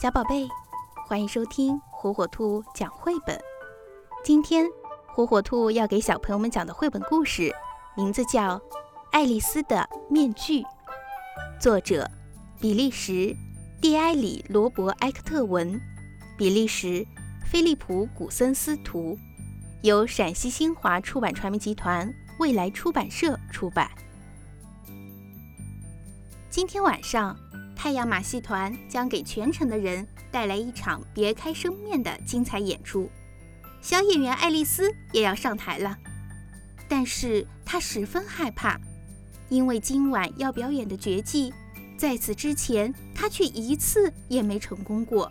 小宝贝，欢迎收听火火兔讲绘本。今天，火火兔要给小朋友们讲的绘本故事，名字叫《爱丽丝的面具》，作者比利时蒂埃里罗伯埃克特文，比利时菲利普古森斯图，由陕西新华出版传媒集团未来出版社出版。今天晚上。太阳马戏团将给全城的人带来一场别开生面的精彩演出，小演员爱丽丝也要上台了，但是她十分害怕，因为今晚要表演的绝技，在此之前她却一次也没成功过。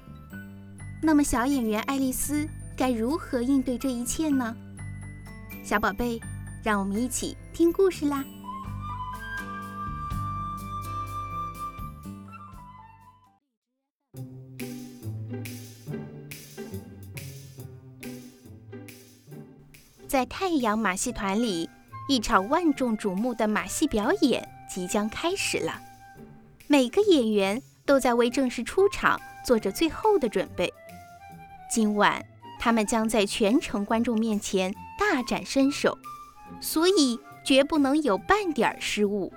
那么，小演员爱丽丝该如何应对这一切呢？小宝贝，让我们一起听故事啦！在太阳马戏团里，一场万众瞩目的马戏表演即将开始了。每个演员都在为正式出场做着最后的准备。今晚，他们将在全城观众面前大展身手，所以绝不能有半点失误。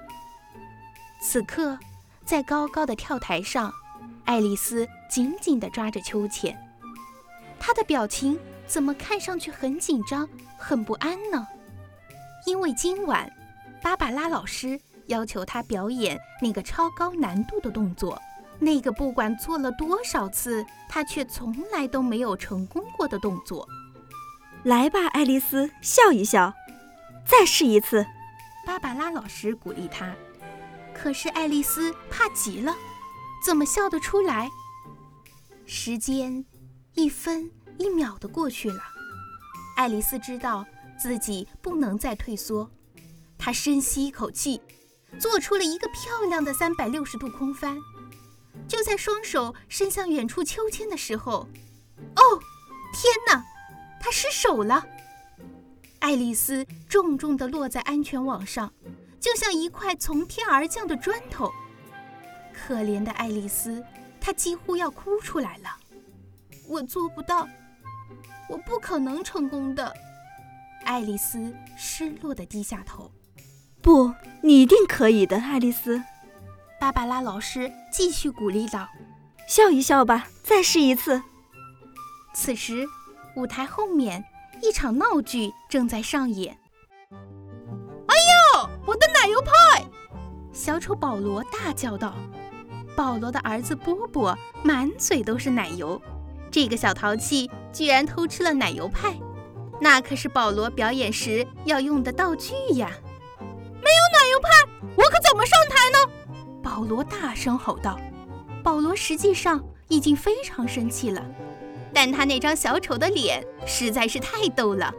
此刻，在高高的跳台上，爱丽丝紧紧地抓着秋千，她的表情。怎么看上去很紧张、很不安呢？因为今晚，芭芭拉老师要求他表演那个超高难度的动作，那个不管做了多少次，他却从来都没有成功过的动作。来吧，爱丽丝，笑一笑，再试一次。芭芭拉老师鼓励她。可是爱丽丝怕极了，怎么笑得出来？时间，一分。一秒的过去了，爱丽丝知道自己不能再退缩，她深吸一口气，做出了一个漂亮的三百六十度空翻。就在双手伸向远处秋千的时候，哦，天哪，她失手了！爱丽丝重重地落在安全网上，就像一块从天而降的砖头。可怜的爱丽丝，她几乎要哭出来了。我做不到。我不可能成功的，爱丽丝失落的低下头。不，你一定可以的，爱丽丝。芭芭拉老师继续鼓励道：“笑一笑吧，再试一次。”此时，舞台后面一场闹剧正在上演。哎呦，我的奶油派！小丑保罗大叫道。保罗的儿子波波满嘴都是奶油。这个小淘气居然偷吃了奶油派，那可是保罗表演时要用的道具呀！没有奶油派，我可怎么上台呢？保罗大声吼道。保罗实际上已经非常生气了，但他那张小丑的脸实在是太逗了。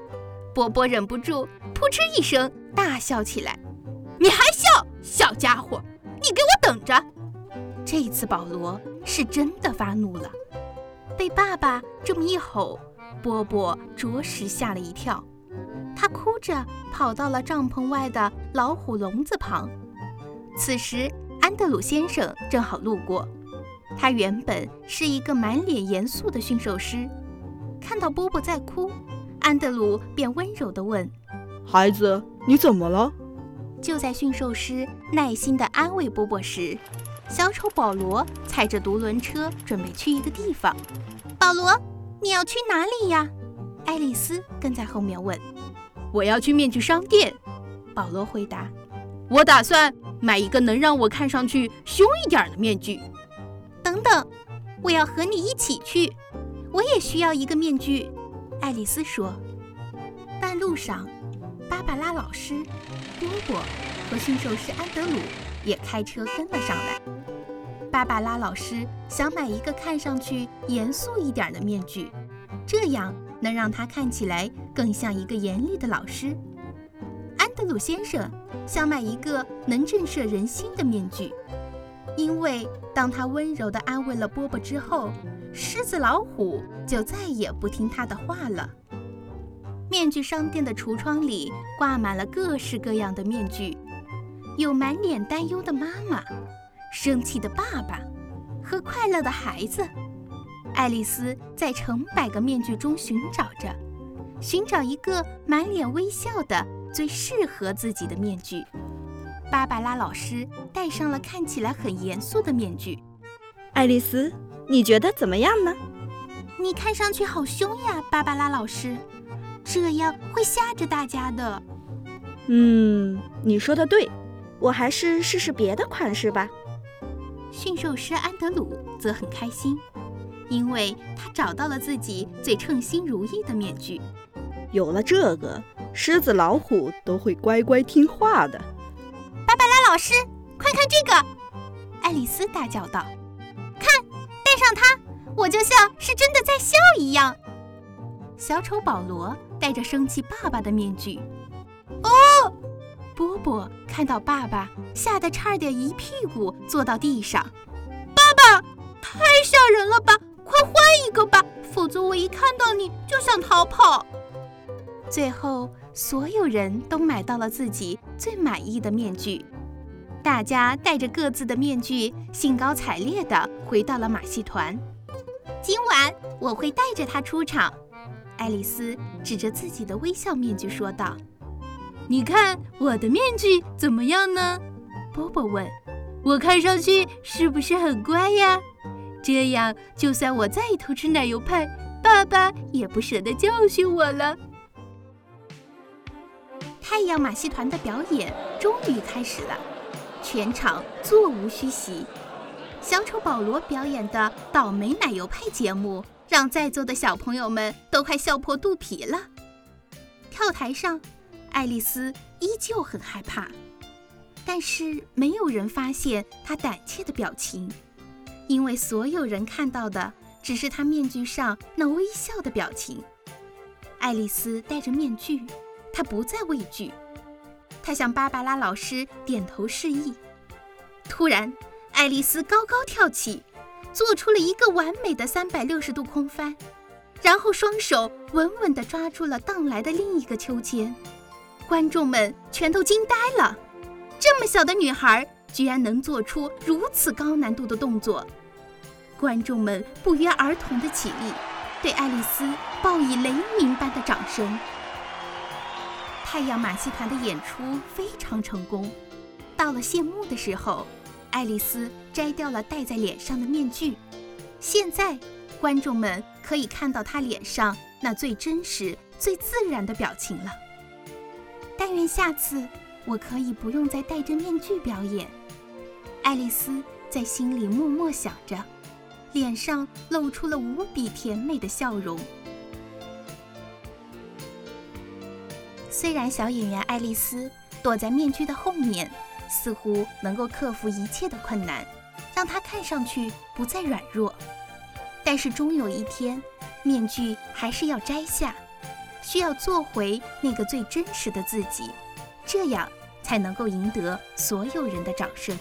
波波忍不住扑哧一声大笑起来。你还笑，小家伙！你给我等着！这次保罗是真的发怒了。被爸爸这么一吼，波波着实吓了一跳。他哭着跑到了帐篷外的老虎笼子旁。此时，安德鲁先生正好路过。他原本是一个满脸严肃的驯兽师，看到波波在哭，安德鲁便温柔地问：“孩子，你怎么了？”就在驯兽师耐心地安慰波波时，小丑保罗踩着独轮车准备去一个地方。保罗，你要去哪里呀？爱丽丝跟在后面问。我要去面具商店。保罗回答。我打算买一个能让我看上去凶一点的面具。等等，我要和你一起去。我也需要一个面具。爱丽丝说。半路上，芭芭拉老师、波波和驯兽师安德鲁。也开车跟了上来。芭芭拉老师想买一个看上去严肃一点的面具，这样能让他看起来更像一个严厉的老师。安德鲁先生想买一个能震慑人心的面具，因为当他温柔地安慰了波波之后，狮子、老虎就再也不听他的话了。面具商店的橱窗里挂满了各式各样的面具。有满脸担忧的妈妈，生气的爸爸，和快乐的孩子。爱丽丝在成百个面具中寻找着，寻找一个满脸微笑的、最适合自己的面具。芭芭拉老师戴上了看起来很严肃的面具。爱丽丝，你觉得怎么样呢？你看上去好凶呀，芭芭拉老师，这样会吓着大家的。嗯，你说的对，我还是试试别的款式吧。驯兽师安德鲁则很开心，因为他找到了自己最称心如意的面具。有了这个，狮子、老虎都会乖乖听话的。芭芭拉老师，快看这个！爱丽丝大叫道：“看，戴上它，我就像是真的在笑一样。”小丑保罗戴着生气爸爸的面具。哦，波波看到爸爸，吓得差点一屁股坐到地上。爸爸，太吓人了吧！快换一个吧，否则我一看到你就想逃跑。最后，所有人都买到了自己最满意的面具，大家戴着各自的面具，兴高采烈地回到了马戏团。今晚我会带着它出场。爱丽丝指着自己的微笑面具说道。你看我的面具怎么样呢？波波问。我看上去是不是很乖呀？这样，就算我再偷吃奶油派，爸爸也不舍得教训我了。太阳马戏团的表演终于开始了，全场座无虚席。小丑保罗表演的倒霉奶油派节目，让在座的小朋友们都快笑破肚皮了。跳台上。爱丽丝依旧很害怕，但是没有人发现她胆怯的表情，因为所有人看到的只是她面具上那微笑的表情。爱丽丝戴着面具，她不再畏惧，她向芭芭拉老师点头示意。突然，爱丽丝高高跳起，做出了一个完美的三百六十度空翻，然后双手稳稳地抓住了荡来的另一个秋千。观众们全都惊呆了，这么小的女孩居然能做出如此高难度的动作。观众们不约而同的起立，对爱丽丝报以雷鸣般的掌声。太阳马戏团的演出非常成功。到了谢幕的时候，爱丽丝摘掉了戴在脸上的面具，现在观众们可以看到她脸上那最真实、最自然的表情了。但愿下次我可以不用再戴着面具表演。爱丽丝在心里默默想着，脸上露出了无比甜美的笑容。虽然小演员爱丽丝躲在面具的后面，似乎能够克服一切的困难，让她看上去不再软弱，但是终有一天，面具还是要摘下。需要做回那个最真实的自己，这样才能够赢得所有人的掌声。